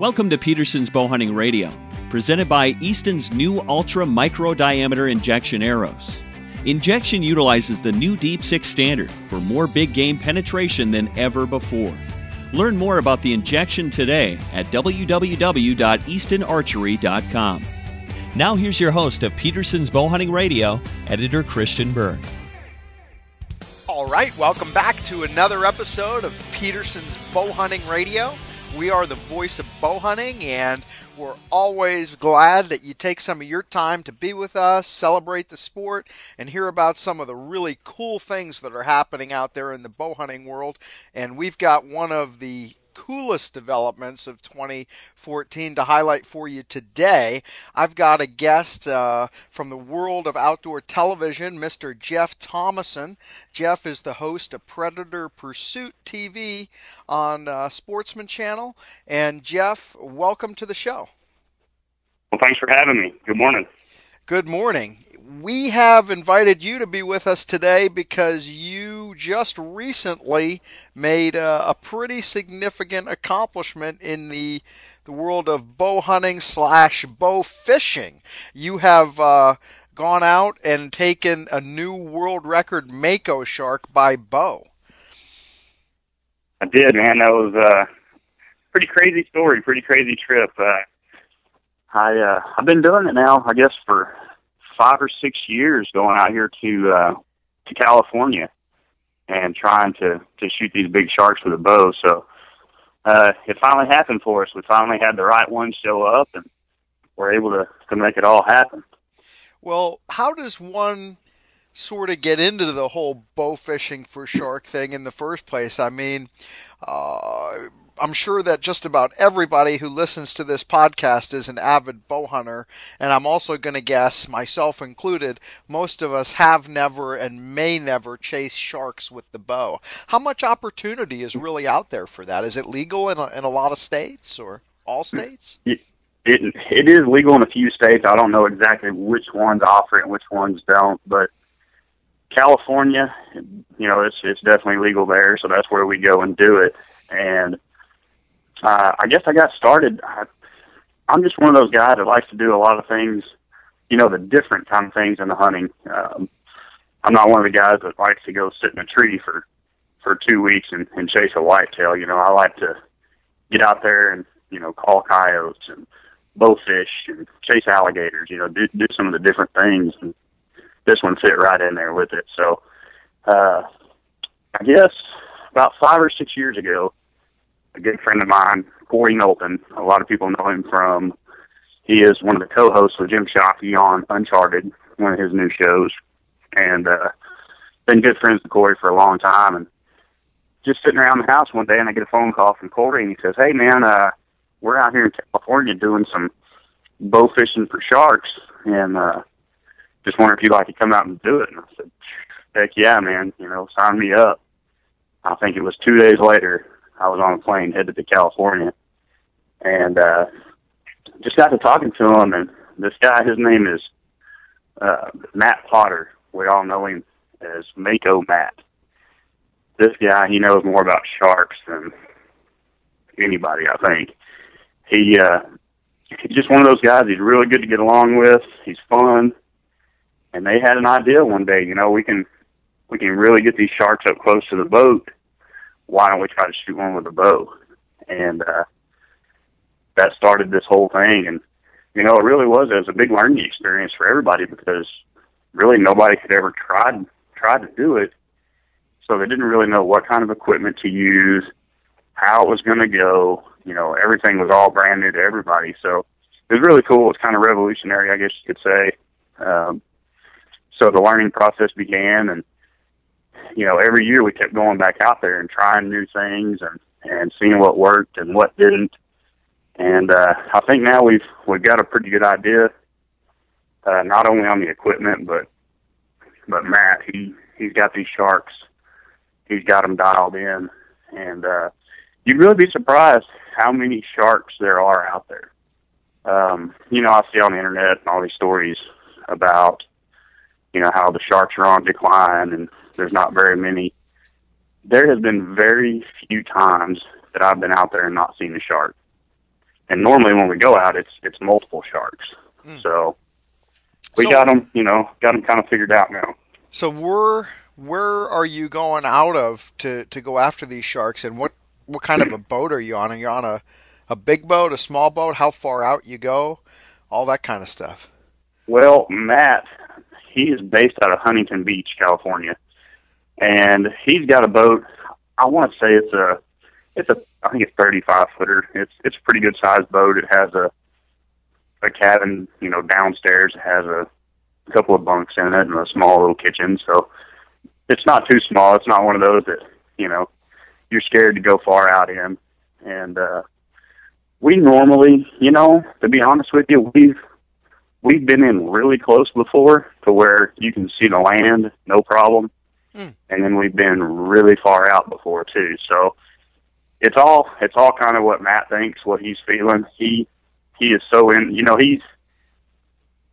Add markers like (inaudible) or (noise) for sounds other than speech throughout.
Welcome to Peterson's Bowhunting Radio, presented by Easton's new Ultra Micro Diameter Injexion Arrows. Injexion utilizes the new Deep 6 standard for more big game penetration than ever before. Learn more about the injection today at www.eastonarchery.com. Now here's your host of Peterson's Bowhunting Radio, editor Christian Berg. All right, welcome back to another episode of Peterson's Bowhunting Radio. We are the voice of bow hunting, and we're always glad that you take some of your time to be with us, celebrate the sport, and hear about some of the really cool things that are happening out there in the bow hunting world. And we've got one of the coolest developments of 2014 to highlight for you today. I've got a guest uh, from the world of outdoor television, Mr. Jeff Thomason. Jeff is the host of Predator Pursuit TV on uh, Sportsman Channel. And Jeff, welcome to the show. Well, thanks for having me. Good morning. Good morning we have invited you to be with us today because you just recently made a, a pretty significant accomplishment in the the world of bow hunting slash bow fishing. You have uh, gone out and taken a new world record mako shark by bow. I did, man. That was a pretty crazy story, pretty crazy trip. Uh, I uh, I've been doing it now, I guess, for five or six years going out here to uh, to California and trying to to shoot these big sharks with a bow. So uh, it finally happened for us. We finally had the right one show up, and we're able to to make it all happen. Well, how does one sort of get into the whole bow fishing for shark thing in the first place? I mean, uh, I'm sure that just about everybody who listens to this podcast is an avid bow hunter, and I'm also going to guess, myself included, most of us have never and may never chase sharks with the bow. How much opportunity is really out there for that? Is it legal in a, in a lot of states or all states? It, it, it is legal in a few states. I don't know exactly which ones offer it and which ones don't, but California, you know, it's it's definitely legal there, so that's where we go and do it. And uh, I guess I got started. I, I'm just one of those guys that likes to do a lot of things, you know, the different kind of things in the hunting. Um, I'm not one of the guys that likes to go sit in a tree for for two weeks and, and chase a whitetail. You know, I like to get out there and you know call coyotes and bowfish and chase alligators. You know, do do some of the different things. And this one fit right in there with it. So, uh, I guess about five or six years ago, a good friend of mine, Corey Knowlton. A lot of people know him from. He is one of the co-hosts with Jim Shockey on Uncharted, one of his new shows, and uh, been good friends with Corey for a long time. And just sitting around the house one day, and I get a phone call from Corey, and he says, "Hey, man, uh, we're out here in California doing some bow fishing for sharks, and uh, just wondering if you'd like to come out and do it." And I said, "Heck yeah, man! You know, sign me up." I think it was two days later I was on a plane headed to California, and uh, just got to talking to him. And this guy, his name is uh, Matt Potter. We all know him as Mako Matt. This guy, he knows more about sharks than anybody. I think he uh, he's just one of those guys. He's really good to get along with. He's fun, and they had an idea one day. You know, we can we can really get these sharks up close to the boat why don't we try to shoot one with a bow? And uh, that started this whole thing. And you know, it really was it was a big learning experience for everybody because really nobody had ever tried tried to do it, so they didn't really know what kind of equipment to use, how it was going to go. You know, everything was all brand new to everybody. So it was really cool. It's kind of revolutionary, I guess you could say. Um, so the learning process began, and you know, every year we kept going back out there and trying new things and and seeing what worked and what didn't. And uh, I think now we've we've got a pretty good idea, uh, not only on the equipment, but but Matt he he's got these sharks, he's got them dialed in, and uh, you'd really be surprised how many sharks there are out there. Um, you know, I see on the internet and all these stories about you know how the sharks are on decline and there's not very many. There has been very few times that I've been out there and not seen a shark. And normally when we go out, it's it's multiple sharks. Mm. So we so, got them, you know, got them kind of figured out now. So where where are you going out of to to go after these sharks, and what what kind of a boat are you on? Are you on a a big boat, a small boat? How far out you go? All that kind of stuff. Well, Matt, he is based out of Huntington Beach, California, and he's got a boat. I want to say it's a, it's a, I think it's 35 footer. It's it's a pretty good sized boat. It has a a cabin, you know, downstairs. It has a a couple of bunks in it and a small little kitchen. So it's not too small. It's not one of those that you know you're scared to go far out in. And uh, we normally, you know, to be honest with you, we've we've been in really close before to where you can see the land, no problem. Mm. And then we've been really far out before too. So it's all it's all kind of what Matt thinks, what he's feeling. He he is so in you know, he's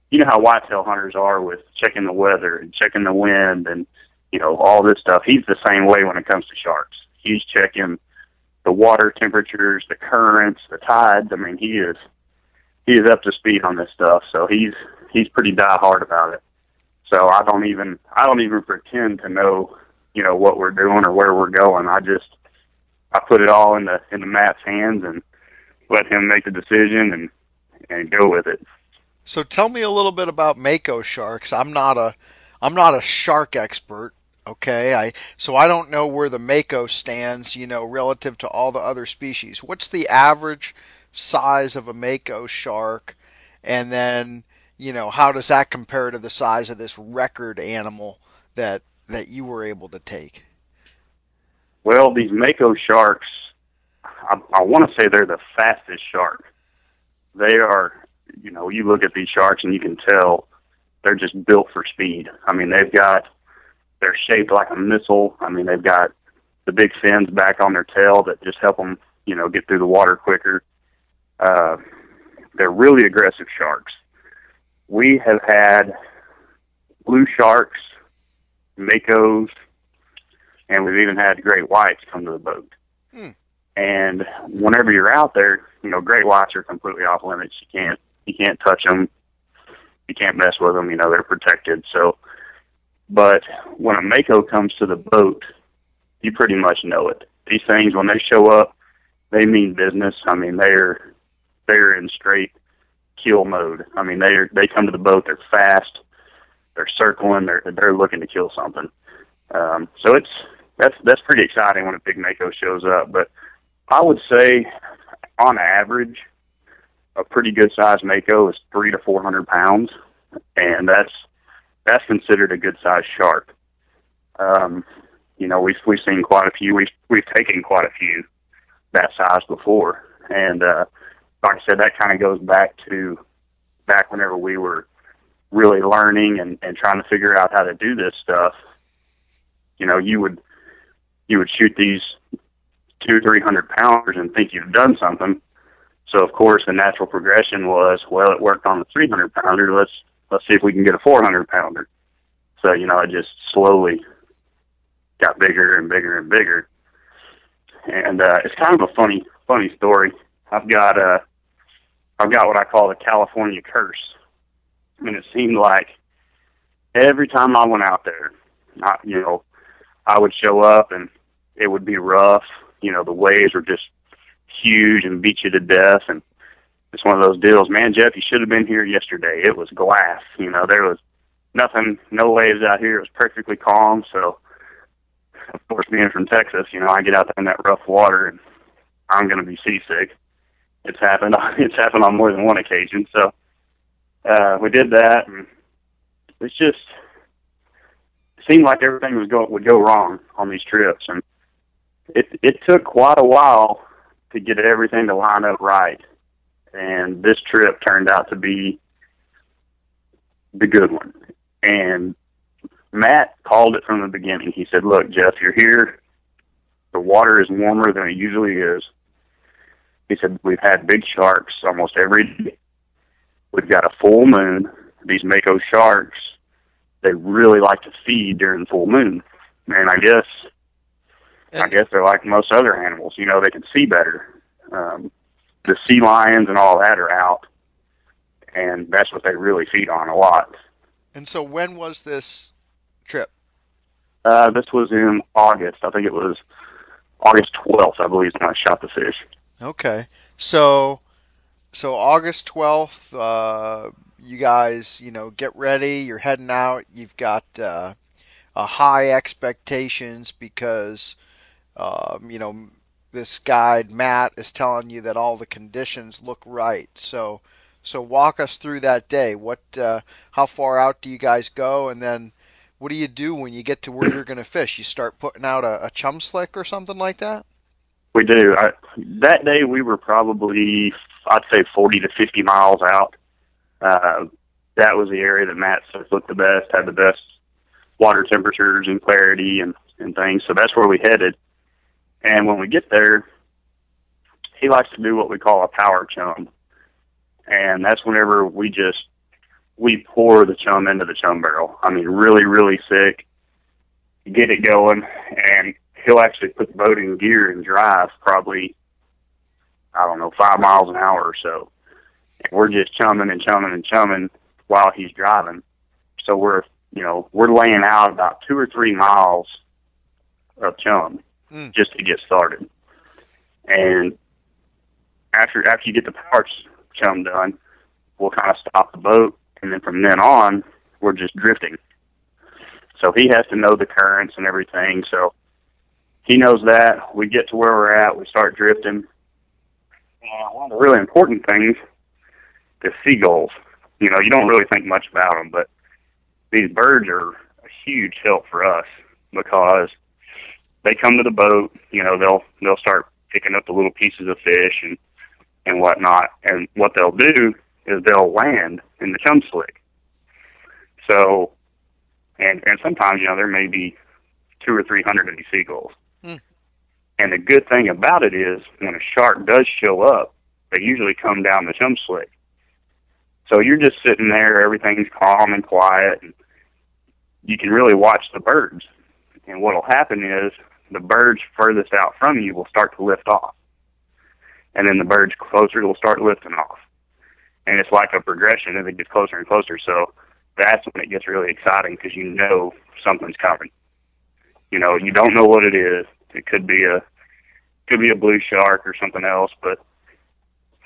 you know how whitetail hunters are with checking the weather and checking the wind and you know all this stuff. He's the same way when it comes to sharks. He's checking the water temperatures, the currents, the tides. I mean, he is he is up to speed on this stuff. So he's he's pretty die hard about it. So I don't even I don't even pretend to know you know what we're doing or where we're going. I just I put it all in the in the Matt's hands and let him make the decision and and go with it. So tell me a little bit about mako sharks. I'm not a I'm not a shark expert. Okay, I so I don't know where the mako stands, you know, relative to all the other species. What's the average size of a mako shark, and then you know how does that compare to the size of this record animal that that you were able to take? Well, these mako sharks, I, I want to say they're the fastest shark. They are, you know, you look at these sharks and you can tell they're just built for speed. I mean, they've got they're shaped like a missile. I mean, they've got the big fins back on their tail that just help them, you know, get through the water quicker. Uh, they're really aggressive sharks. We have had blue sharks, makos, and we've even had great whites come to the boat. Hmm. And whenever you're out there, you know, great whites are completely off limits. You can't you can't touch them. You can't mess with them. You know, they're protected. So but when a Mako comes to the boat, you pretty much know it. These things, when they show up, they mean business. I mean, they're they're in straight kill mode. I mean, they they come to the boat. They're fast. They're circling. They're they're looking to kill something. Um, so it's that's that's pretty exciting when a big Mako shows up. But I would say, on average, a pretty good sized Mako is three to four hundred pounds, and that's that's considered a good sized shark. Um, you know, we've we've seen quite a few. We've we've taken quite a few that size before, and uh, like I said, that kind of goes back to back whenever we were really learning and, and trying to figure out how to do this stuff. You know, you would you would shoot these two three hundred pounders and think you've done something. So of course, the natural progression was, well, it worked on the three hundred pounder. Let's let's see if we can get a 400 pounder. So, you know, it just slowly got bigger and bigger and bigger. And, uh, it's kind of a funny, funny story. I've got, uh, I've got what I call the California curse. Mean, it seemed like every time I went out there, I, you know, I would show up and it would be rough. You know, the waves were just huge and beat you to death. And it's one of those deals. Man, Jeff, you should have been here yesterday. It was glass. You know, there was nothing, no waves out here. It was perfectly calm. So, of course, being from Texas, you know, I get out there in that rough water and I'm going to be seasick. It's happened. (laughs) It's happened on more than one occasion. So, uh, we did that, and it's just it seemed like everything was go would go wrong on these trips, and it it took quite a while to get everything to line up right and this trip turned out to be the good one. And Matt called it from the beginning. He said, "Look, Jeff, you're here. The water is warmer than it usually is." He said, "We've had big sharks almost every day. We've got a full moon. These mako sharks, they really like to feed during full moon. And I guess, I guess they're like most other animals. You know, they can see better. Um, the sea lions and all that are out, and that's what they really feed on a lot. And so, when was this trip? Uh, this was in August. I think it was August 12th, I believe, when I shot the fish. Okay. So, so August 12th, uh, you guys, you know, get ready. You're heading out. You've got uh, a high expectations because, um, you know, this guide Matt is telling you that all the conditions look right. So, so walk us through that day. What, uh, how far out do you guys go, and then what do you do when you get to where you're going to fish? You start putting out a, a chum slick or something like that. We do. I, that day we were probably, I'd say, 40 to 50 miles out. Uh, that was the area that Matt said looked the best, had the best water temperatures and clarity and, and things. So that's where we headed. And when we get there, he likes to do what we call a power chum. And that's whenever we just, we pour the chum into the chum barrel. I mean, really, really sick, get it going. And he'll actually put the boat in gear and drive probably, I don't know, five miles an hour or so. And we're just chumming and chumming and chumming while he's driving. So we're, you know, we're laying out about two or three miles of chum mm. just to get started. And after after you get the power chum done, we'll kind of stop the boat, and then from then on, we're just drifting. So he has to know the currents and everything. So he knows that. We get to where we're at, we start drifting. And one of the really important things is seagulls. You know, you don't really think much about them, but these birds are a huge help for us because they come to the boat. You know, they'll they'll start picking up the little pieces of fish and and whatnot. And what they'll do is they'll land in the chum slick. So, and and sometimes you know there may be two or three hundred of these seagulls. And the good thing about it is when a shark does show up, they usually come down the chum slick. So you're just sitting there, everything's calm and quiet, and you can really watch the birds. And what'll happen is the birds furthest out from you will start to lift off. And then the birds closer will start lifting off. And it's like a progression as it gets closer and closer. So that's when it gets really exciting because you know something's coming. You know, you don't know what it is. It could be a could be a blue shark or something else, but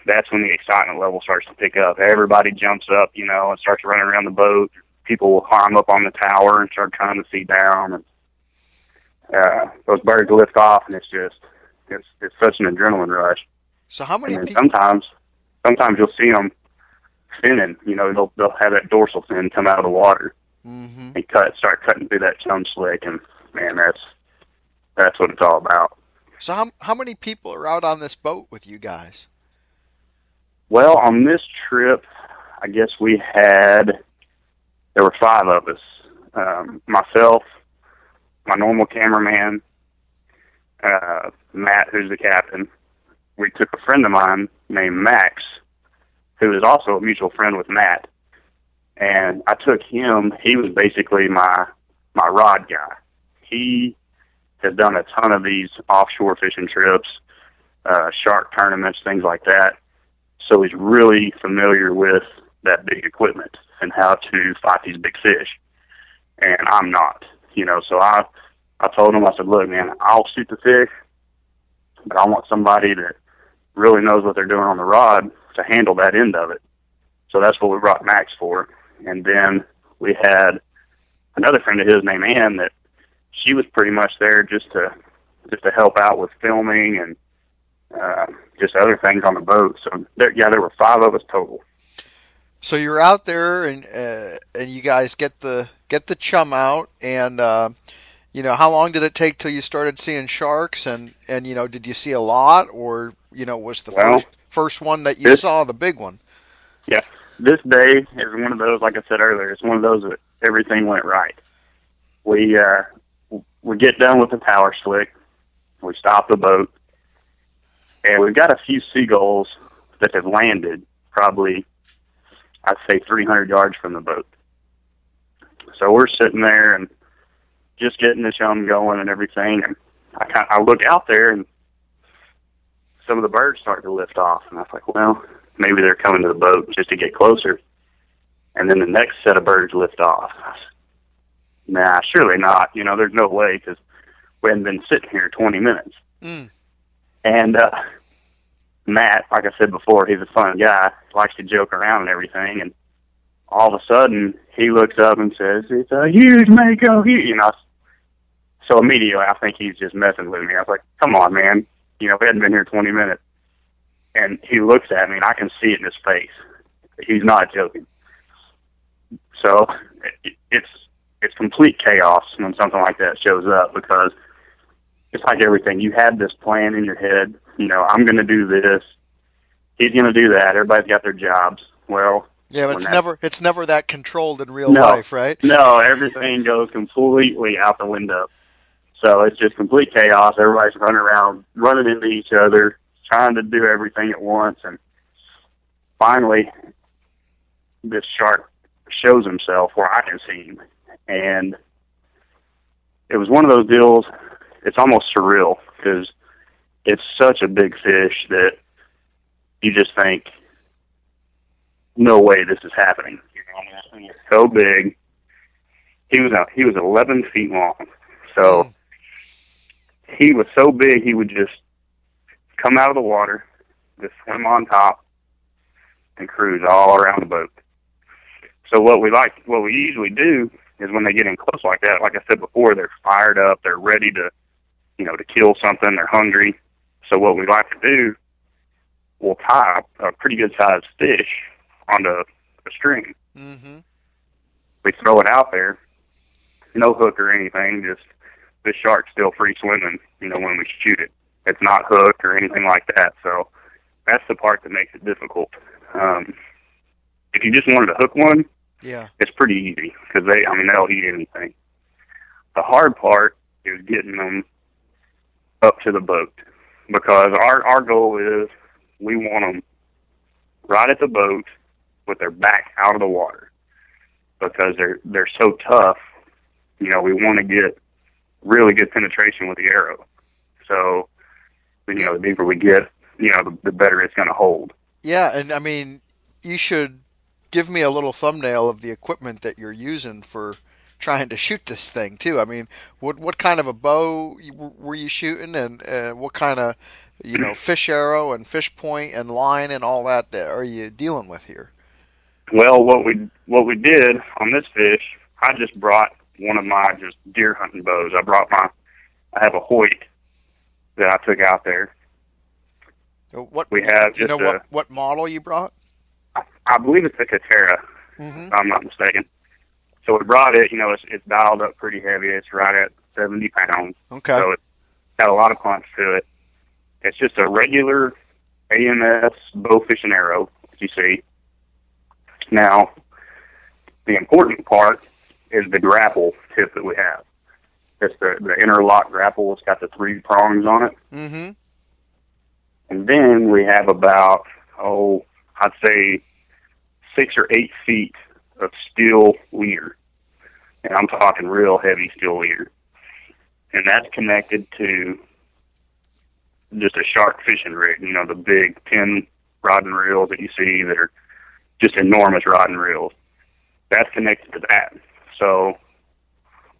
that's when the excitement level starts to pick up. Everybody jumps up, you know, and starts running around the boat. People will climb up on the tower and start trying to see down. And uh, those birds lift off, and it's just it's it's such an adrenaline rush. So how many? And people... Sometimes, sometimes you'll see them finning. You know, they'll they'll have that dorsal fin come out of the water mm-hmm. and cut, start cutting through that chum slick, and man, that's that's what it's all about. So how how many people are out on this boat with you guys? Well, on this trip, I guess we had there were five of us. Um, myself, my normal cameraman, uh, Matt, who's the captain. We took a friend of mine named Max, who is also a mutual friend with Matt, and I took him. He was basically my my rod guy. He has done a ton of these offshore fishing trips, uh, shark tournaments, things like that. So he's really familiar with that big equipment and how to fight these big fish. And I'm not, you know, so I I told him, I said, look, man, I'll shoot the fish, but I want somebody that really knows what they're doing on the rod to handle that end of it. So that's what we brought Max for. And then we had another friend of his named Ann that she was pretty much there just to just to help out with filming and uh, just other things on the boat. So there, yeah, there were five of us total. So you're out there and uh, and you guys get the get the chum out and uh, you know, how long did it take till you started seeing sharks? And and you know, did you see a lot, or you know, was the well, first first one that you this, saw the big one? Yeah, this day is one of those. Like I said earlier, it's one of those that everything went right. We uh, we get done with the power slick. We stop the boat, and we've got a few seagulls that have landed. Probably, I'd say 300 yards from the boat. So we're sitting there and just getting the chum going and everything. And I kind of, I look out there and some of the birds start to lift off, and I was like, well, maybe they're coming to the boat just to get closer. And then the next set of birds lift off. Nah, surely not. You know, there's no way because we hadn't been sitting here 20 minutes. Mm. And uh, Matt, like I said before, he's a fun guy, likes to joke around and everything. And all of a sudden, he looks up and says, "It's a huge mako here," you know. So immediately, I think he's just messing with me. I was like, "Come on, man! You know, we hadn't been here 20 minutes." And he looks at me, and I can see it in his face. He's not joking. So it's it's complete chaos when something like that shows up because it's like everything. You had this plan in your head. You know, I'm going to do this. He's going to do that. Everybody's got their jobs. Well, Yeah, but it's that- never it's never that controlled in real No. life, right? no, everything goes completely out the window. So it's just complete chaos. Everybody's running around, running into each other, trying to do everything at once. And finally, this shark shows himself where I can see him. And it was one of those deals, it's almost surreal because it's such a big fish that you just think, no way this is happening. So big. He was out. He was 11 feet long, so he was so big he would just come out of the water, just swim on top, and cruise all around the boat. So what we like, what we usually do is when they get in close like that, like I said before, they're fired up, they're ready to, you know, to kill something, they're hungry. So what we like to do, we'll tie a pretty good sized fish onto a string. Mm-hmm. We throw it out there, no hook or anything, just the shark's still free swimming, you know, when we shoot it. It's not hooked or anything like that. So that's the part that makes it difficult. Um, if you just wanted to hook one, Yeah. it's pretty easy because they, I mean, they'll eat anything. The hard part is getting them up to the boat because our our goal is we want them right at the boat with their back out of the water because they're they're so tough. You know, we want to get really good penetration with the arrow. So, you know, the deeper we get, you know, the, the better it's going to hold. Yeah, and I mean, you should give me a little thumbnail of the equipment that you're using for trying to shoot this thing too. I mean, what what kind of a bow were you shooting, and uh, what kind of you know fish arrow and fish point and line and all that that are you dealing with here? Well, what we what we did on this fish, I just brought one of my just deer hunting bows. I brought my, I have a Hoyt that I took out there. Uh, What We have you know a- what what model you brought? I, believe it's a Katera, Mm-hmm. if I'm not mistaken. So we brought it. You know, it's it's dialed up pretty heavy. It's right at 70 pounds. Okay. So it's got a lot of punch to it. It's just a regular AMS bow fishing arrow, as you see. Now, the important part is the grapple tip that we have. It's the, the interlock grapple. It's got the three prongs on it. Mm-hmm. And then we have about, oh, I'd say six or eight feet of steel leader. And I'm talking real heavy steel leader. And that's connected to just a shark fishing rig, you know, the big 10 rod and reels that you see that are just enormous rod and reels. That's connected to that. So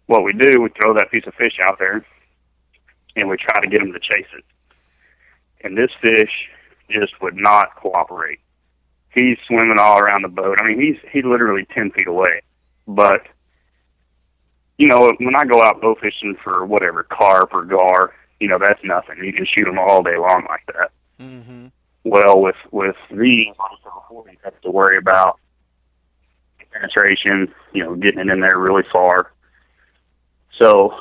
what we do, we throw that piece of fish out there and we try to get them to chase it and this fish just would not cooperate. He's swimming all around the boat. I mean, he's he's literally ten feet away. But you know, when I go out bow fishing for whatever carp or gar, you know, that's nothing. You can shoot them all day long like that. Mm-hmm. Well, with with these, you have to worry about penetration. You know, getting it in there really far. So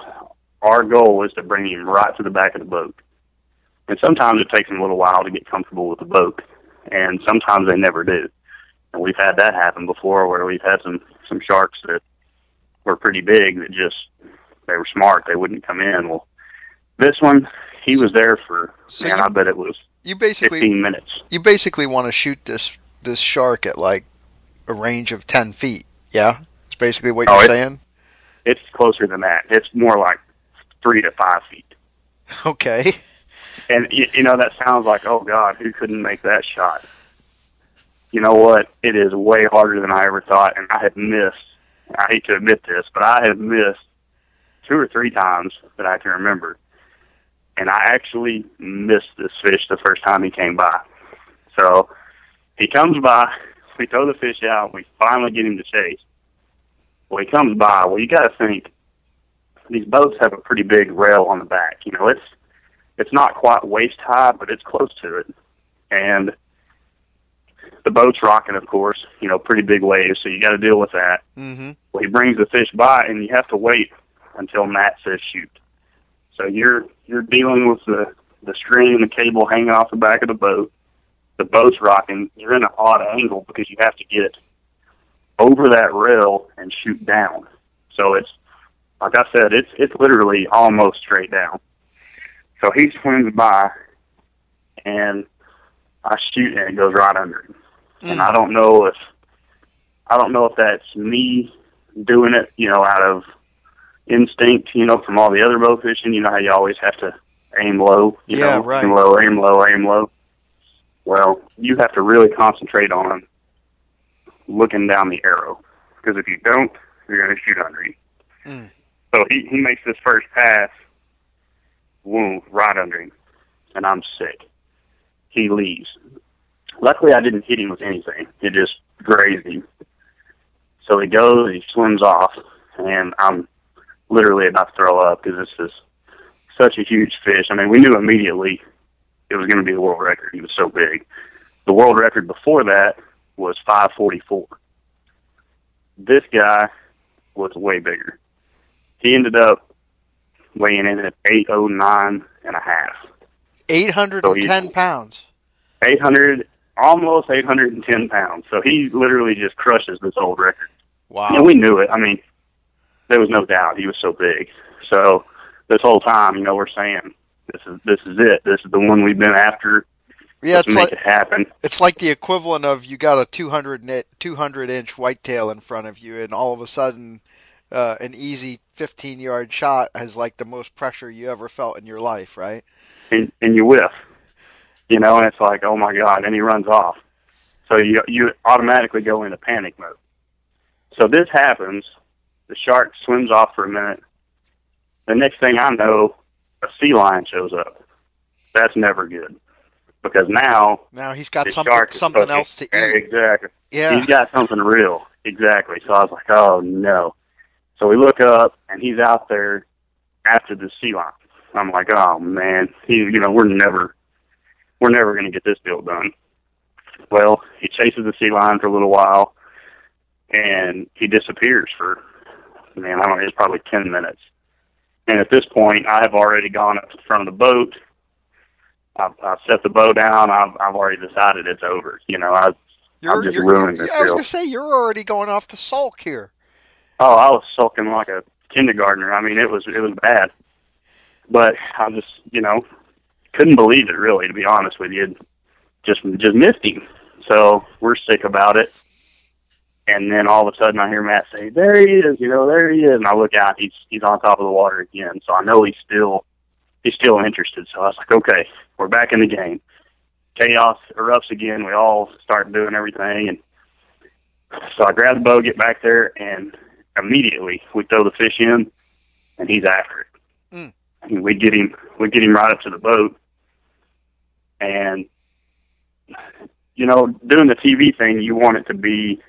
our goal is to bring him right to the back of the boat. And sometimes it takes them a little while to get comfortable with the boat, and sometimes they never do. And we've had that happen before, where we've had some some sharks that were pretty big that just they were smart. They wouldn't come in. Well, this one, he was there for So man, you- I bet it was You basically fifteen minutes. you basically want to shoot this this shark at like a range of ten feet. Yeah, it's basically what Oh, you're it- saying. It's closer than that. It's more like three to five feet. (laughs) Okay. And you, you know that sounds like, oh God, who couldn't make that shot? You know what? It is way harder than I ever thought, and I have missed. I hate to admit this, but I have missed two or three times that I can remember, and I actually missed this fish the first time he came by. So he comes by, we throw the fish out, we finally get him to chase. Well, he comes by. Well, you got to think these boats have a pretty big rail on the back. You know, it's it's not quite waist high, but it's close to it, and the boat's rocking, of course. You know, pretty big waves, so you got to deal with that. Mm-hmm. Well, he brings the fish by, and you have to wait until Matt says shoot. So you're you're dealing with the the string and the cable hanging off the back of the boat. The boat's rocking. You're in an odd angle because you have to get over that rail and shoot down. So it's like I said, it's it's literally almost straight down. So he swings by, and I shoot, and it goes right under him. Mm. And I don't know if I don't know if that's me doing it, you know, out of instinct, you know, from all the other bow fishing. You know how you always have to aim low, you yeah, know, right. aim low, aim low, aim low. Well, you have to really concentrate on looking down the arrow because if you don't, you're going to shoot under you. Mm. So he he makes this first pass, boom, right under him, and I'm sick. He leaves. Luckily, I didn't hit him with anything. It just grazed him. So he goes, he swims off, and I'm literally about to throw up because this is such a huge fish. I mean, we knew immediately it was going to be the world record. He was so big. The world record before that was 544. This guy was way bigger. He ended up weighing in at 809 and a half. 810 So pounds. 800, almost 810 pounds. So he literally just crushes this old record. Wow. And we knew it. I mean, there was no doubt he was so big. So this whole time, you know, we're saying this is this is it. This is the one we've been after. yeah, Let's it's like it happen. it's like the equivalent of you got a 200 net, 200 inch whitetail in front of you, and all of a sudden, uh, an easy 15 yard shot has like the most pressure you ever felt in your life, right? and and you whiff, you know, and it's like, oh my god, and he runs off. So you you automatically go into panic mode. So this happens. The shark swims off for a minute. The next thing I know, a sea lion shows up. That's never good because now Now he's got something something else to eat. Exactly. Yeah. He's got something real. Exactly. So I was like, oh no. So we look up and he's out there after the sea lion. I'm like, oh man, he, you know, we're never, we're never going to get this deal done. Well, he chases the sea lion for a little while, and he disappears for, man, I don't know, it's probably ten minutes. And at this point, I have already gone up to the front of the boat. I've, I've set the bow down. I've, I've already decided it's over. You know, I, You're, I'm just you're- this I was gonna say you're already going off to sulk here. Oh, I was sulking like a kindergartner. I mean, it was it was bad. But I just, you know, couldn't believe it really. To be honest with you, just just missed him. So we're sick about it. And then all of a sudden, I hear Matt say, "There he is!" You know, there he is. And I look out. He's he's on top of the water again. So I know he's still he's still interested. So I was like, "Okay, we're back in the game." Chaos erupts again. We all start doing everything, and so I grab the bow, get back there, and immediately we throw the fish in, and he's after it. Mm. And we get him, we get him right up to the boat, and you know, doing the TV thing, you want it to be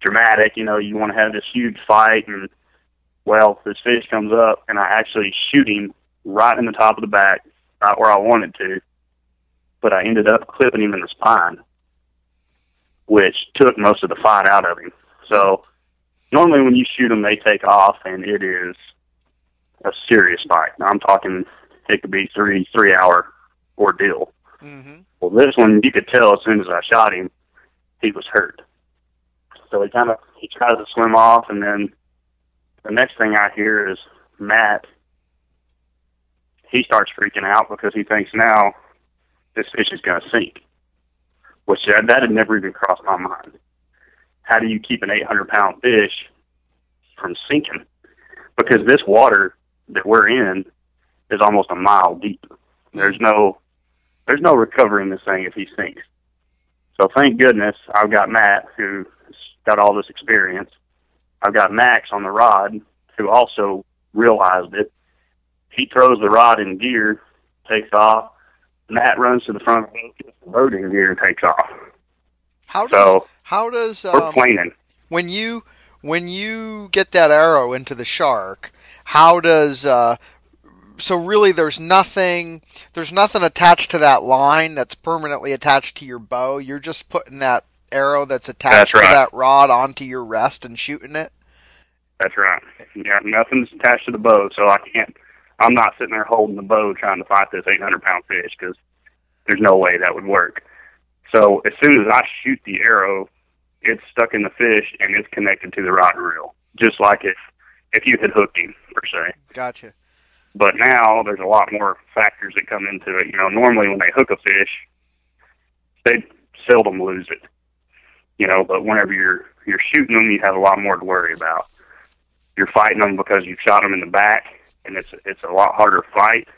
dramatic. You know, you want to have this huge fight, and well, this fish comes up, and I actually shoot him right in the top of the back, right where I wanted to, but I ended up clipping him in the spine, which took most of the fight out of him. So normally when you shoot them, they take off, and it is a serious fight. Now I'm talking it could be three three hour ordeal. Mm-hmm. Well, this one you could tell as soon as I shot him, he was hurt. So he kind of he tries to swim off, and then the next thing I hear is Matt. He starts freaking out because he thinks now this fish is going to sink, which that, that had never even crossed my mind. How do you keep an 800 pound fish from sinking? Because this water that we're in is almost a mile deep. There's no there's no recovering this thing if he sinks. So thank goodness I've got Matt who's got all this experience. I've got Max on the rod who also realized it. He throws the rod in gear, takes off. Matt runs to the front of the boat, gets the boat in gear, and takes off. How does So how does we're um, planing. when you when you get that arrow into the shark? How does uh, so really there's nothing there's nothing attached to that line that's permanently attached to your bow. You're just putting that arrow that's attached That's to that rod onto your rest and shooting it. That's right. Yeah, nothing's attached to the bow, so I can't. I'm not sitting there holding the bow trying to fight this 800 pound fish because there's no way that would work. So as soon as I shoot the arrow, it's stuck in the fish and it's connected to the rod and reel, just like if if you had hooked him per se. Gotcha. But now there's a lot more factors that come into it. You know, normally when they hook a fish, they seldom lose it. You know, but whenever you're you're shooting them, you have a lot more to worry about. You're fighting them because you shot them in the back, and it's it's a lot harder fight.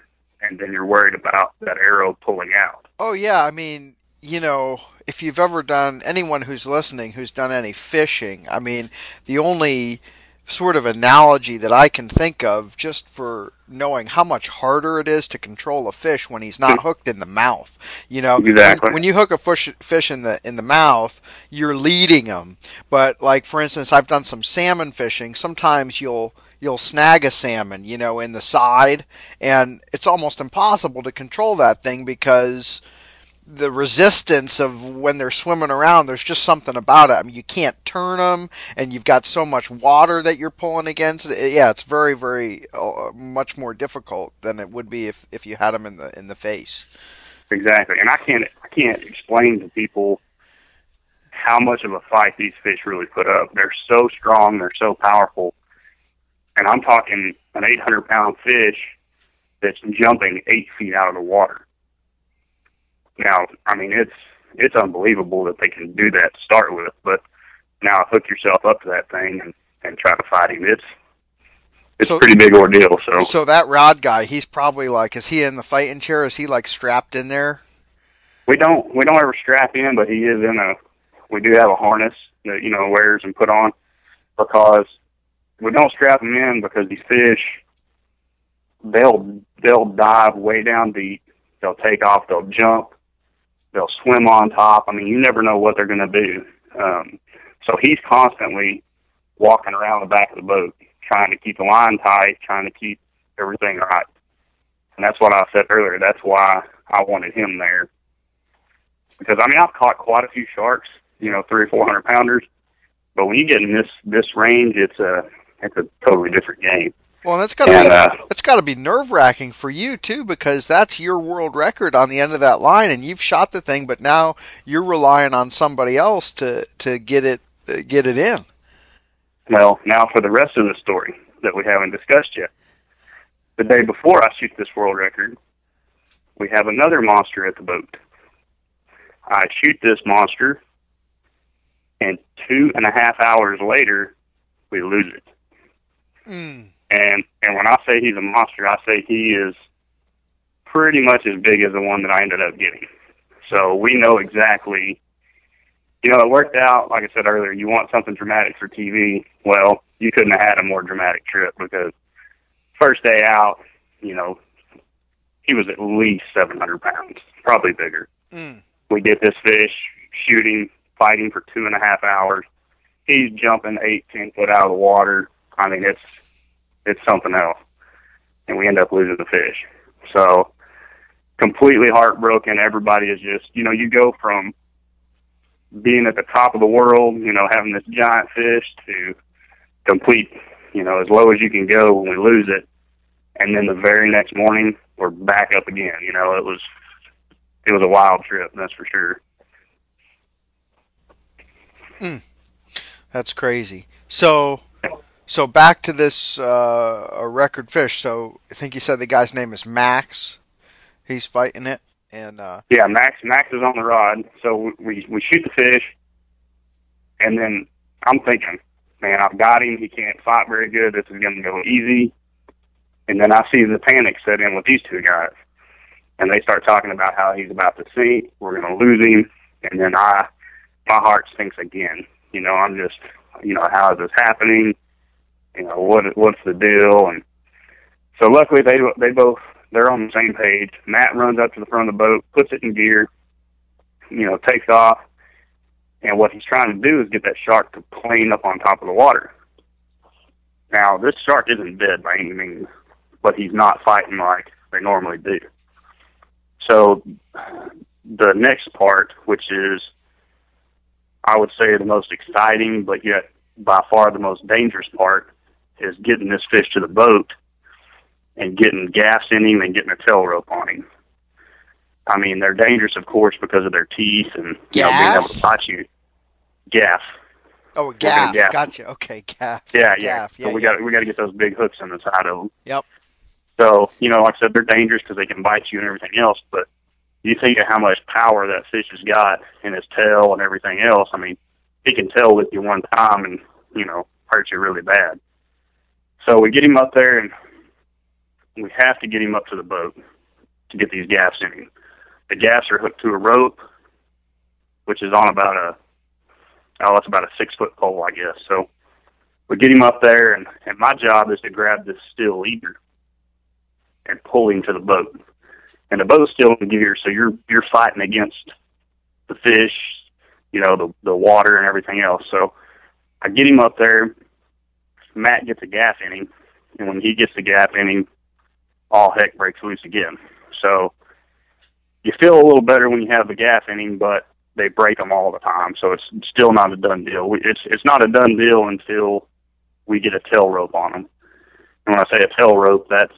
And then you're worried about that arrow pulling out. Oh yeah, I mean, you know, if you've ever done anyone who's listening who's done any fishing, I mean, the only sort of analogy that I can think of just for knowing how much harder it is to control a fish when he's not hooked in the mouth. You know, Exactly. when, when you hook a fish fish in the in the mouth, you're leading him. But like for instance, I've done some salmon fishing. Sometimes you'll you'll snag a salmon, you know, in the side, and it's almost impossible to control that thing because the resistance of when they're swimming around, there's just something about it. I mean, you can't turn them, and you've got so much water that you're pulling against. Yeah, it's very, very uh, much more difficult than it would be if, if you had them in the in the face. Exactly. And I can't I can't explain to people how much of a fight these fish really put up. They're so strong, they're so powerful. And I'm talking an 800 pound fish that's jumping eight feet out of the water. Now, I mean, it's it's unbelievable that they can do that to start with, but now hook yourself up to that thing and and try to fight him. It's it's So- a pretty big ordeal. So So that rod guy, he's probably like, is he in the fighting chair? Is he like strapped in there? We don't we don't ever strap in, but he is in a. We do have a harness that you know wears and put on because we don't strap him in because these fish they'll they'll dive way down deep. They'll take off. They'll jump. They'll swim on top. I mean, you never know what they're going to do. Um, so he's constantly walking around the back of the boat, trying to keep the line tight, trying to keep everything right. And that's what I said earlier. That's why I wanted him there because I mean I've caught quite a few sharks, you know, three or four hundred pounders, but when you get in this this range, it's a it's a totally different game. Well, that's got to be uh, that's got to be nerve wracking for you too, because that's your world record on the end of that line, and you've shot the thing, but now you're relying on somebody else to to get it uh, get it in. well, now for the rest of the story that we haven't discussed yet. The day before I shoot this world record, we have another monster at the boat. I shoot this monster, and two and a half hours later, we lose it. Mm. And and when I say he's a monster, I say he is pretty much as big as the one that I ended up getting. So we know exactly. You know, it worked out. Like I said earlier, you want something dramatic for TV. Well, you couldn't have had a more dramatic trip because first day out, you know, he was at least 700 pounds, probably bigger. Mm. We get this fish, shooting, fighting for two and a half hours. He's jumping eight, ten foot out of the water. I mean, it's it's something else, and we end up losing the fish. So completely heartbroken. Everybody is just, you know, you go from being at the top of the world, you know, having this giant fish to complete, you know, as low as you can go when we lose it, and then the very next morning we're back up again. You know, it was it was a wild trip, that's for sure. Hmm. That's crazy. So, so back to this uh, a record fish. So I think you said the guy's name is Max. He's fighting it, and uh, Yeah, Max Max is on the rod, so we we shoot the fish, and then I'm thinking, man, I've got him. He can't fight very good. This is going to go easy. And then I see the panic set in with these two guys. and they start talking about how he's about to sink, we're going to lose him, and then I, my heart sinks again. You know, I'm just, you know, how is this happening? You know, what what's the deal? And so luckily they they both they're on the same page. Matt runs up to the front of the boat, puts it in gear, you know, takes off, and what he's trying to do is get that shark to plane up on top of the water. Now, this shark isn't dead by any means, but he's not fighting like they normally do. So, the next part, which is, I would say, the most exciting, but yet by far the most dangerous part, is getting this fish to the boat and getting gas in him and getting a tail rope on him. I mean, they're dangerous, of course, because of their teeth and you know being able to bite you. Gaff. Oh, gaff. gaff. Gotcha. Okay, gaff. Yeah, yeah. So yeah, we yeah. got we got to get those big hooks on the side of them. Yep. So you know, like I said, they're dangerous because they can bite you and everything else. But you think of how much power that fish has got in his tail and everything else. I mean, he can tail with you one time and you know hurt you really bad. So we get him up there and we have to get him up to the boat to get these gaffs in him. The gaffs are hooked to a rope, which is on about a oh, it's about a six foot pole, I guess. So we get him up there, and and my job is to grab this steel leader and pull him to the boat. And the boat's still in gear, so you're you're fighting against the fish, you know, the the water and everything else. So I get him up there. Matt gets a gaff in him, and when he gets the gaff in him, all heck breaks loose again. So you feel a little better when you have the gaff in him, but they break them all the time. So it's still not a done deal. It's it's not a done deal until we get a tail rope on them. And when I say a tail rope, that's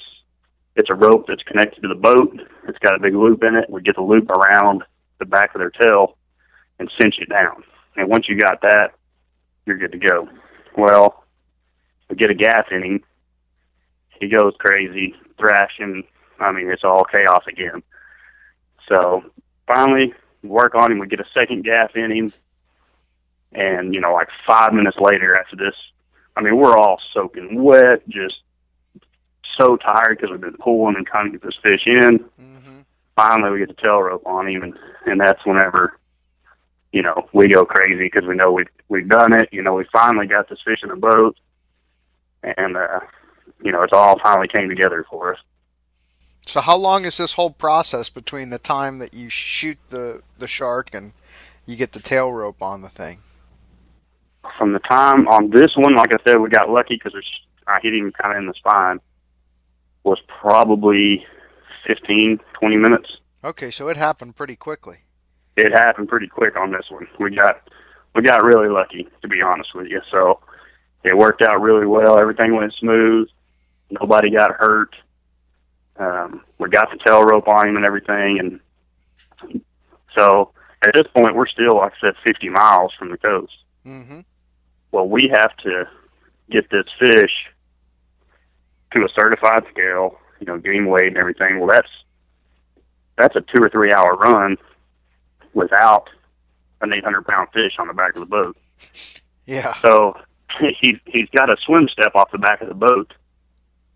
it's a rope that's connected to the boat. It's got a big loop in it. We get the loop around the back of their tail and cinch it down. And once you got that, you're good to go. Well, we get a gaff in him. He goes crazy, thrashing. I mean, it's all chaos again. So finally, we work on him. We get a second gaff in him, and you know, like five minutes later after this, I mean, we're all soaking wet, just so tired because we've been pulling and trying to get this fish in. Mm-hmm. Finally, we get the tail rope on him, and and that's whenever you know we go crazy because we know we've we've done it. You know, we finally got this fish in the boat, and uh, you know, it's all finally came together for us. So how long is this whole process between the time that you shoot the the shark and you get the tail rope on the thing? From the time on this one, like I said, we got lucky because I hit him kind of in the spine. Was probably 15, 20 minutes. Okay, so it happened pretty quickly. It happened pretty quick on this one. We got we got really lucky, to be honest with you. So it worked out really well. Everything went smooth. Nobody got hurt um, we got the tail rope on him and everything, and so at this point we're still, like I said, 50 miles from the coast. Mm-hmm. Well, we have to get this fish to a certified scale, you know, game weight and everything. Well, that's that's a two or three hour run without an 800 pound fish on the back of the boat. (laughs) Yeah. So (laughs) he he's got a swim step off the back of the boat,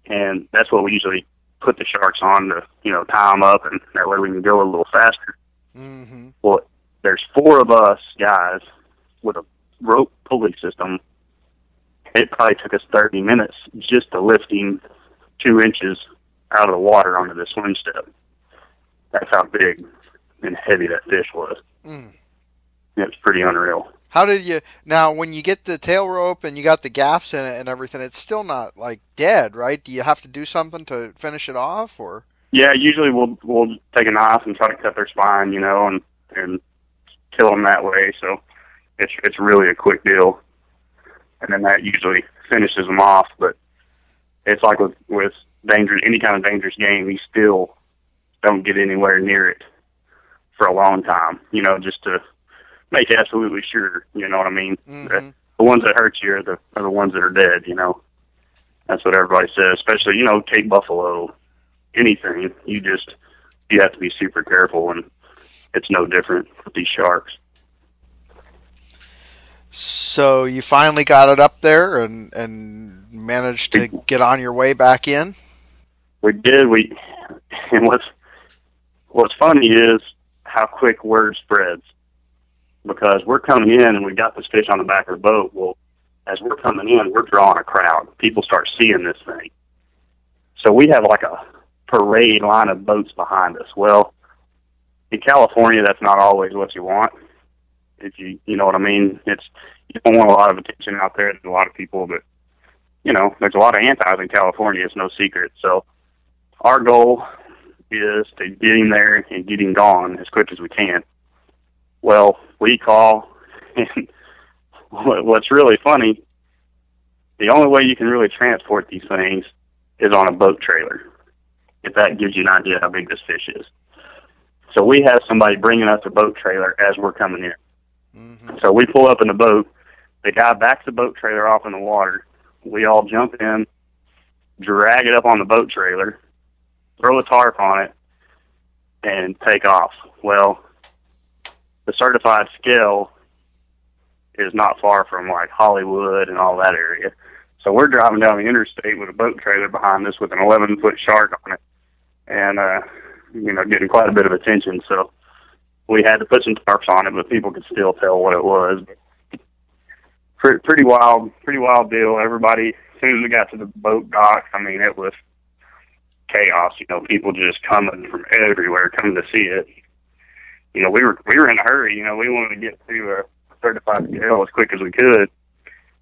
and that's what we usually put the sharks on to you know tie them up, and that way we can go a little faster. Mm-hmm. Well, there's four of us guys with a rope pulley system. It probably took us 30 minutes just to lift him two inches out of the water onto the swim step. That's how big and heavy that fish was. Mm. It's pretty unreal. How did you now when you get the tail rope and you got the gaffs in it and everything? It's still not like dead, right? Do you have to do something to finish it off, or? Yeah, usually we'll we'll take a knife and try to cut their spine, you know, and and kill them that way. So it's it's really a quick deal, and then that usually finishes them off. But it's like with with dangerous any kind of dangerous game, you still don't get anywhere near it for a long time. You know, just to make absolutely sure. You know what I mean? Mm-hmm. The ones that hurt you are the are the ones that are dead. You know, that's what everybody says. Especially you know Cape Buffalo, anything. You just you have to be super careful, and it's no different with these sharks. So you finally got it up there and and managed to get on your way back in. We did. We (laughs) and what's what's funny is how quick word spreads because we're coming in and we've got this fish on the back of the boat. Well, as we're coming in, we're drawing a crowd. People start seeing this thing. So we have like a parade line of boats behind us. Well, in California, that's not always what you want. If you, you know what I mean, it's you don't want a lot of attention out there. There's a lot of people that, you know, there's a lot of antis in California. It's no secret. So our goal is to get him there and get him gone as quick as we can. Well, we call, (laughs) and what's really funny, the only way you can really transport these things is on a boat trailer. If that gives you an idea how big this fish is. So we have somebody bringing us a boat trailer as we're coming in. Mm-hmm. So we pull up in the boat. The guy backs the boat trailer off in the water. We all jump in, drag it up on the boat trailer, throw a tarp on it, and take off. Well, the certified scale is not far from like Hollywood and all that area. So we're driving down the interstate with a boat trailer behind us with an 11 foot shark on it, and uh, you know, getting quite a bit of attention. So we had to put some tarps on it, but people could still tell what it was. Pretty wild, pretty wild deal. Everybody, as soon as we got to the boat dock, I mean, it was chaos. You know, people just coming from everywhere, coming to see it. You know, we were we were in a hurry. You know, we wanted to get to a certified scale as quick as we could.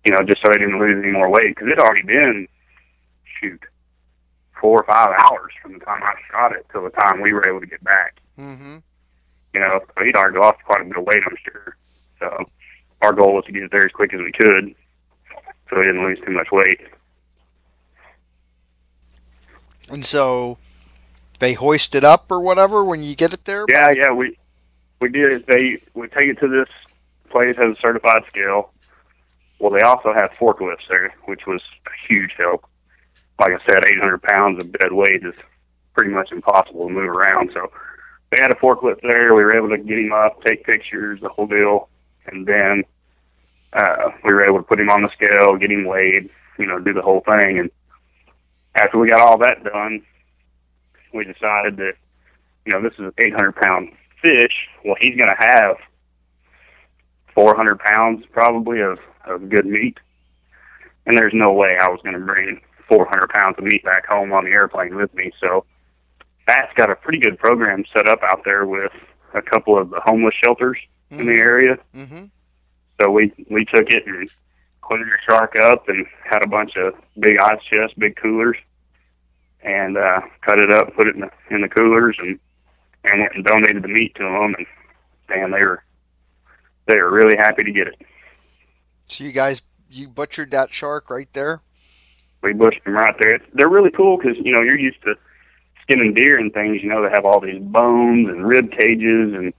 You know, just so they didn't lose any more weight because it had already been shoot four or five hours from the time I shot it till the time we were able to get back. Mm-hmm. You know, so he'd already lost quite a bit of weight, I'm sure. So our goal was to get it there as quick as we could, so he didn't lose too much weight. And so they hoist it up or whatever when you get it there. Yeah, yeah, we we did. They we take it to this place has a certified scale. Well, they also have forklifts there, which was a huge help. Like I said, 800 pounds of dead weight is pretty much impossible to move around. So they had a forklift there. We were able to get him up, take pictures, the whole deal, and then uh, we were able to put him on the scale, get him weighed, you know, do the whole thing. And after we got all that done, we decided that, you know, this is an 800 pound fish. Well, he's going to have 400 pounds probably of, of good meat. And there's no way I was going to bring 400 pounds of meat back home on the airplane with me. So Matt's got a pretty good program set up out there with a couple of the homeless shelters mm-hmm. in the mm-hmm. area. Mm-hmm. So we we took it and cleaned the shark up and had a bunch of big ice chests, big coolers, and uh, cut it up, put it in the in the coolers, and and went and donated the meat to them. And man, they were they were really happy to get it. So you guys, you butchered that shark right there. We butchered them right there. They're really cool because you know you're used to skinning deer and things. You know they have all these bones and rib cages and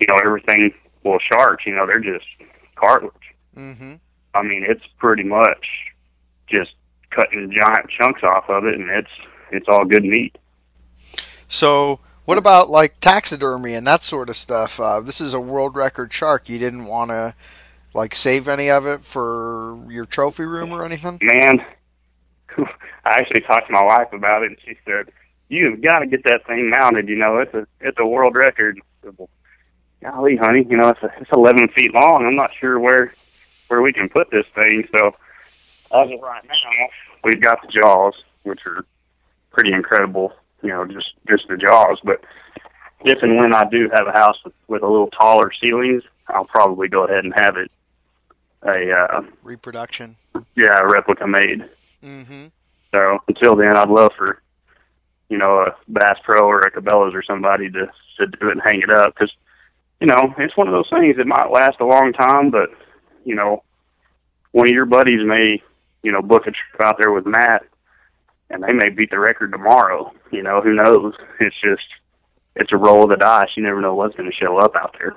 you know everything. Well, sharks, you know, they're just cartilage. Mm-hmm. I mean, it's pretty much just cutting giant chunks off of it, and it's it's all good meat. So, what about like taxidermy and that sort of stuff? Uh, this is a world record shark. You didn't want to like save any of it for your trophy room or anything? Man, (laughs) I actually talked to my wife about it, and she said, "You've got to get that thing mounted. You know, it's a it's a world record." Golly, honey, you know, it's a, it's 11 feet long. I'm not sure where where we can put this thing. So as of right now, we've got the jaws, which are pretty incredible. You know, just just the jaws. But if and when I do have a house with, with a little taller ceilings, I'll probably go ahead and have it a uh, reproduction. Yeah, a replica made. Mm-hmm. So until then, I'd love for you know a Bass Pro or a Cabela's or somebody to to do it and hang it up because you know it's one of those things that might last a long time, but you know one of your buddies may you know book a trip out there with Matt, and they may beat the record tomorrow. You know who knows? It's just it's a roll of the dice. You never know what's going to show up out there.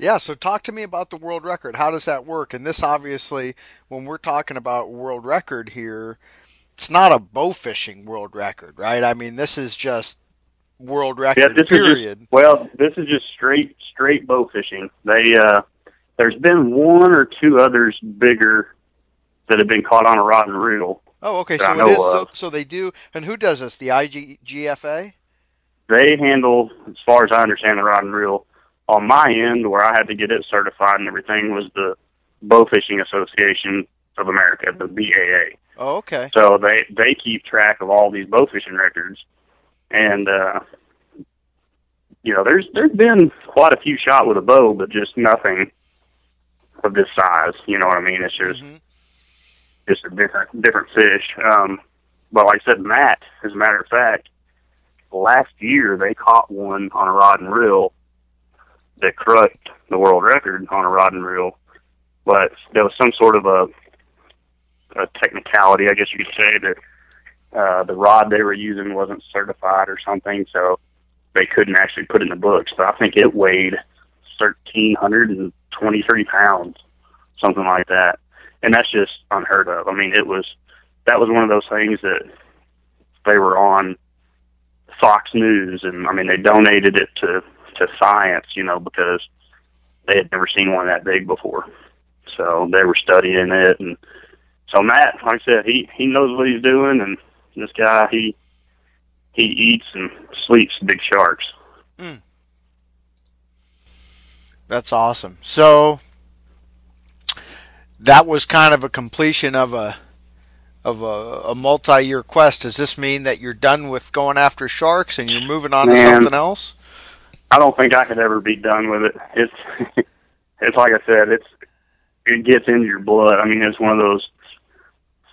Yeah, so talk to me about the world record. How does that work? And this obviously, when we're talking about world record here, it's not a bow fishing world record, right? I mean, this is just world record. Yeah, this period. Is just, well, this is just straight straight bow fishing. They uh, there's been one or two others bigger that have been caught on a rod and reel. Oh, okay. So it is. So, so, they do. And who does this? The IGFA. they handle, as far as I understand, the rod and reel. On my end, where I had to get it certified and everything, was the Bow Fishing Association of America, the BAA. Oh, okay. So they they keep track of all these bow fishing records, and uh, you know, there's there's been quite a few shot with a bow, but just nothing of this size. You know what I mean? It's just Mhm. Just a different different fish. Um, but like I said, Matt, as a matter of fact, last year they caught one on a rod and reel that crushed the world record on a rod and reel. But there was some sort of a a technicality, I guess you could say, that uh, the rod they were using wasn't certified or something, so they couldn't actually put in the books. But I think it weighed thirteen hundred and twenty three pounds, something like that, and that's just unheard of. I mean, it was that was one of those things that they were on Fox News, and I mean they donated it to to science, you know, because they had never seen one that big before. So they were studying it, and so Matt, like I said, he he knows what he's doing, and this guy he he eats and sleeps big sharks. Hmm. That's awesome. So that was kind of a completion of a of a, a multi-year quest. Does this mean that you're done with going after sharks and you're moving on to something else? I don't think I could ever be done with it. It's (laughs) it's like I said, it's it gets into your blood. I mean, it's one of those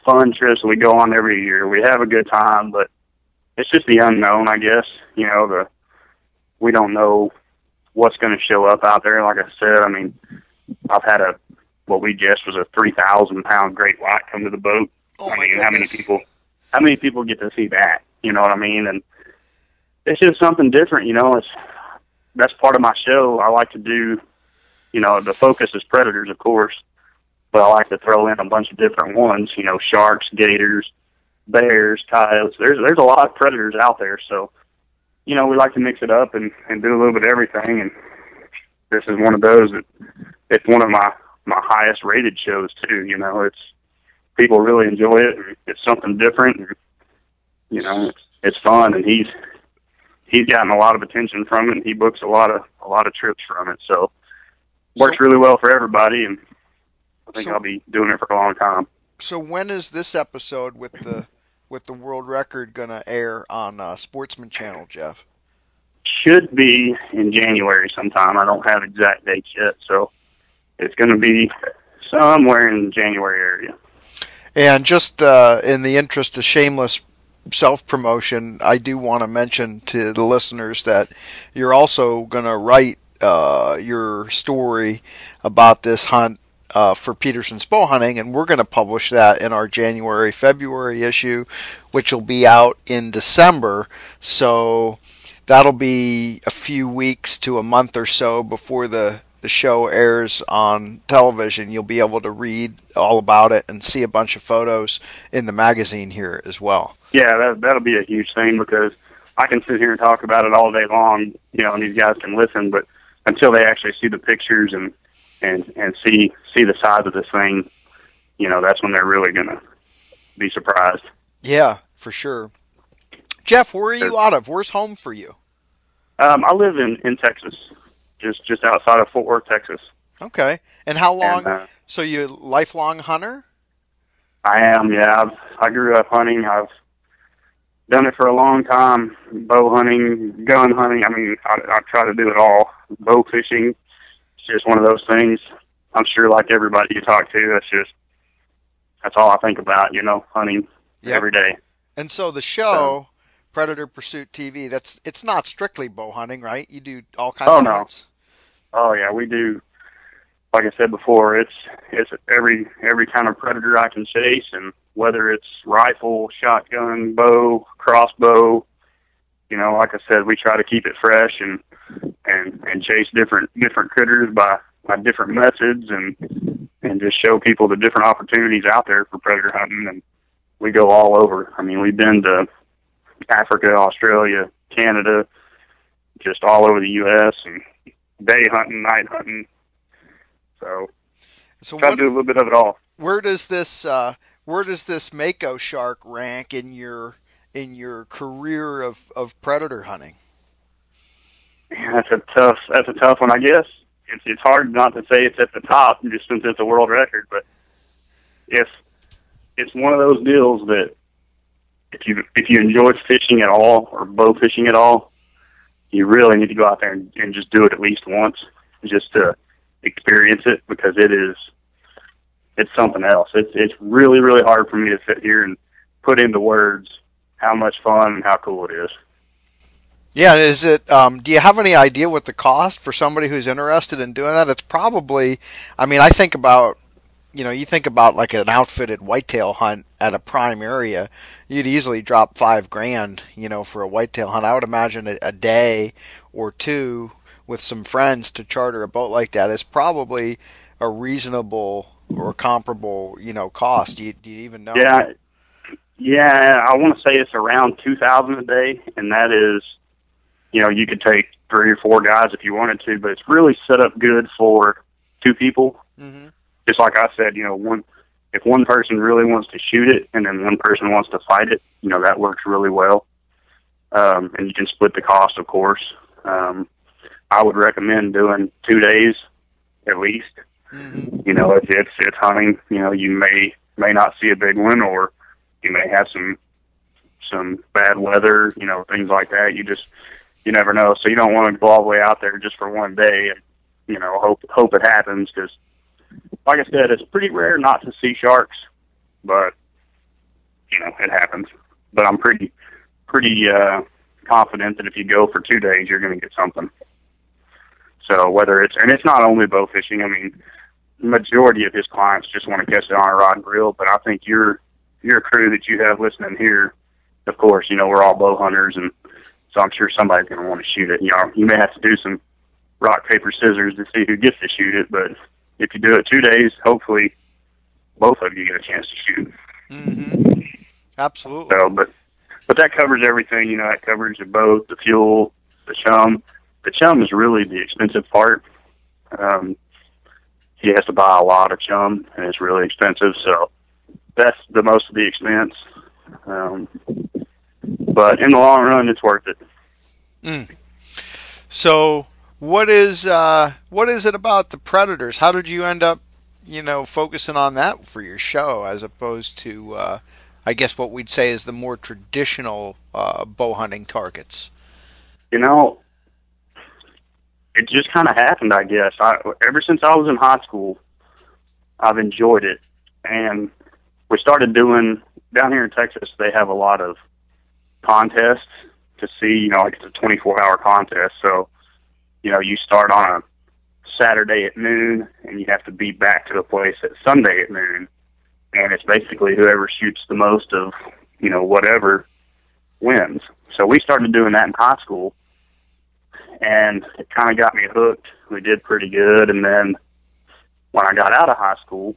fun trips we go on every year. We have a good time, but it's just the unknown, I guess. You know, the we don't know what's going to show up out there. Like I said, I mean, I've had a what we guessed was a three thousand pound great white come to the boat. Oh I mean, how many people? How many people get to see that? You know what I mean? And it's just something different. You know, it's that's part of my show. I like to do. You know, the focus is predators, of course, but I like to throw in a bunch of different ones. You know, sharks, gators, bears, coyotes. There's there's a lot of predators out there, so you know we like to mix it up and and do a little bit of everything. And this is one of those that it's one of my my highest rated shows too. You know, it's people really enjoy it. And it's something different. And, you know, it's it's fun, and he's he's gotten a lot of attention from it. And he books a lot of a lot of trips from it, so works really well for everybody. And I think So- I'll be doing it for a long time. So when is this episode with the with the world record going to air on uh, Sportsman Channel, Jeff? Should be in January sometime. I don't have exact dates yet, so it's going to be somewhere in January area. And just uh, in the interest of shameless self promotion, I do want to mention to the listeners that you're also going to write uh, your story about this hunt uh, for Petersen's bow hunting, and we're going to publish that in our January February issue, which will be out in December. So that'll be a few weeks to a month or so before the the show airs on television, you'll be able to read all about it and see a bunch of photos in the magazine here as well. Yeah, that that'll be a huge thing because I can sit here and talk about it all day long, you know, and these guys can listen, but until they actually see the pictures and and and see see the size of this thing, you know, that's when they're really gonna be surprised. Yeah, for sure. Jeff, where are you out of? Where's home for you? Um, I live in in Texas, just just outside of Fort Worth, Texas. Okay. And how long? And, uh, so you a lifelong hunter? I am, yeah. I've, I grew up hunting. I've done it for a long time. Bow hunting, gun hunting. I mean, I, I try to do it all. Bow fishing. It's just one of those things. I'm sure, like everybody you talk to, that's just that's all I think about. You know, hunting Yep. every day. And so the show, Predator Pursuit TV, that's it's not strictly bow hunting, right? You do all kinds Oh, of no. hunts. Oh yeah, we do. Like I said before, it's it's every every kind of predator I can chase, and whether it's rifle, shotgun, bow, crossbow, you know, like I said, we try to keep it fresh and and and chase different different critters by by different methods, and and just show people the different opportunities out there for predator hunting. And we go all over. I mean, we've been to Africa, Australia, Canada, just all over the U.S. and day hunting, night hunting. So So try what, to do a little bit of it all. where does this uh, where does this mako shark rank in your in your career of, of predator hunting? that's a tough. That's a tough one, I guess. It's it's hard not to say it's at the top just since it's a world record, but if it's one of those deals that if you if you enjoy fishing at all or bow fishing at all, you really need to go out there and, and just do it at least once, just to experience it because it is it's something else. It's it's really really hard for me to sit here and put into words how much fun and how cool it is. Yeah, is it? Um, do you have any idea what the cost for somebody who's interested in doing that? It's probably. I mean, I think about you know, you think about like an outfitted whitetail hunt at a prime area, you'd easily drop five grand, you know, for a whitetail hunt. I would imagine a, a day or two with some friends to charter a boat like that is probably a reasonable or comparable, you know, cost. Do you, do you even know? Yeah, yeah. I want to say it's around two thousand a day, and that is, you know, you could take three or four guys if you wanted to, but it's really set up good for two people. Mm-hmm just like I said, you know, one if one person really wants to shoot it and then one person wants to fight it, you know, that works really well. Um, and you can split the cost, of course. Um, I would recommend doing two days at least. Mm-hmm. You know, if it's it's hunting, you know, you may may not see a big one, or you may have some some bad weather, you know, things like that. You just you never know. So you don't want to go all the way out there just for one day and you know hope hope it happens because like I said, it's pretty rare not to see sharks, but you know it happens. But I'm pretty pretty uh, confident that if you go for two days, you're going to get something. So whether it's and it's not only bow fishing. I mean, majority of his clients just want to catch it on a rod and reel. But I think your your crew that you have listening here, of course, you know we're all bow hunters, and so I'm sure somebody's going to want to shoot it. You know, you may have to do some rock paper scissors to see who gets to shoot it, but if you do it two days, hopefully both of you get a chance to shoot. Mm-hmm. Absolutely. So, but but that covers everything. You know, that covers the boat, the fuel, the chum. The chum is really the expensive part. Um, he has to buy a lot of chum, and it's really expensive. So that's the most of the expense. Um, but in the long run, it's worth it. Mm. So what is uh, what is it about the Predators? How did you end up, you know, focusing on that for your show as opposed to, uh, I guess, what we'd say is the more traditional uh, bow hunting targets? You know, it just kind of happened. I guess I, ever since I was in high school, I've enjoyed it, and we started doing down here in Texas. They have a lot of contests to see. You know, like it's a 24 hour contest, so you know, you start on a Saturday at noon and you have to be back to the place at Sunday at noon. And it's basically whoever shoots the most of, you know, whatever wins. So we started doing that in high school and it kind of got me hooked. We did pretty good. And then when I got out of high school,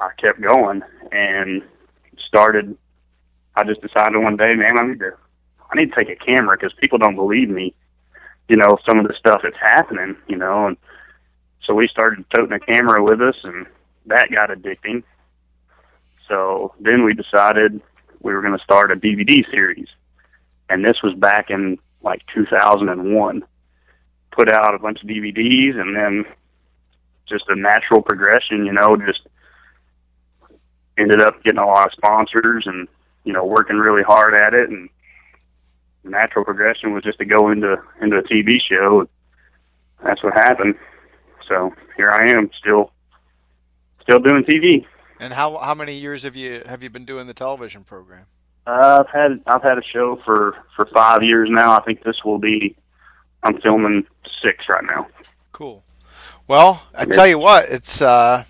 I kept going and started. I just decided one day, man, I need to, I need to take a camera because people don't believe me you know, some of the stuff that's happening, you know, and so we started toting a camera with us and that got addicting. So then we decided we were going to start a DVD series. And this was back in like 2001. Put out a bunch of DVDs and then just a natural progression, you know, just ended up getting a lot of sponsors and, you know, working really hard at it and the natural progression was just to go into into a TV show. And That's what happened. So here I am, still still doing TV. And how how many years have you have you been doing the television program? Uh, I've had I've had a show for for five years now. I think this will be I'm filming six right now. Cool. Well, I tell you what, it's uh,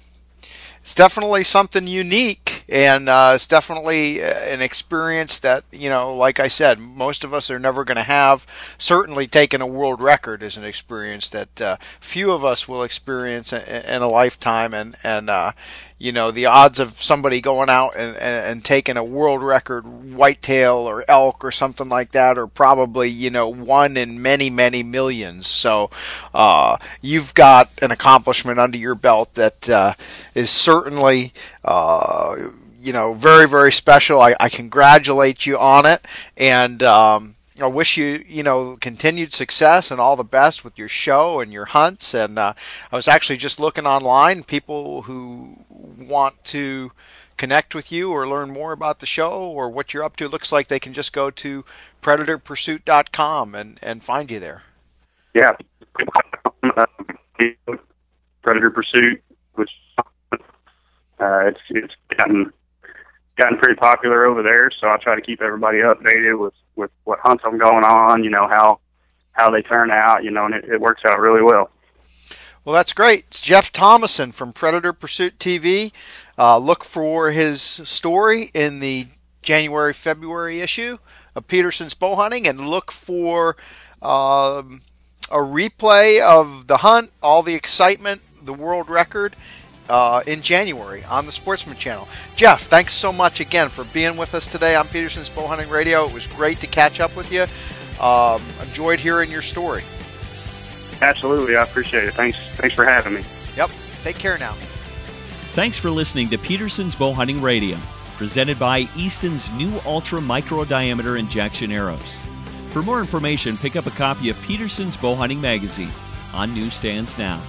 it's definitely something unique and uh, it's definitely uh, an experience that you know like i said most of us are never going to have. Certainly taking a world record is an experience that uh, few of us will experience in, in a lifetime and and uh, you know the odds of somebody going out and, and, and, taking a world record whitetail or elk or something like that are probably you know one in many many millions. So uh, you've got an accomplishment under your belt that uh, is certainly uh, you know very very special. I, I, congratulate you on it. And um, I wish you, you know, continued success and all the best with your show and your hunts. And uh, I was actually just looking online, people who want to connect with you or learn more about the show or what you're up to. it Looks like they can just go to predatorpursuit.com and, and find you there. Yeah. Predator Pursuit, which uh, it's it's gotten gotten pretty popular over there. So I try to keep everybody updated with with what hunts I'm going on. You know how how they turn out. You know, and it, it works out really well. Well, that's great. It's Jeff Thomason from Predator Pursuit TV. Uh, look for his story in the January February issue of Petersen's Bow Hunting, and look for um, a replay of the hunt, all the excitement, the world record, uh, in January on the Sportsman Channel. Jeff, thanks so much again for being with us today on Petersen's Bow Hunting Radio. It was great to catch up with you. Um, enjoyed hearing your story. Absolutely, I appreciate it. Thanks, thanks for having me. Yep. Take care now. Thanks for listening to Petersen's Bow Hunting Radio, presented by Easton's new ultra micro diameter Injexion arrows. For more information, pick up a copy of Petersen's Bow Hunting Magazine on newsstands now.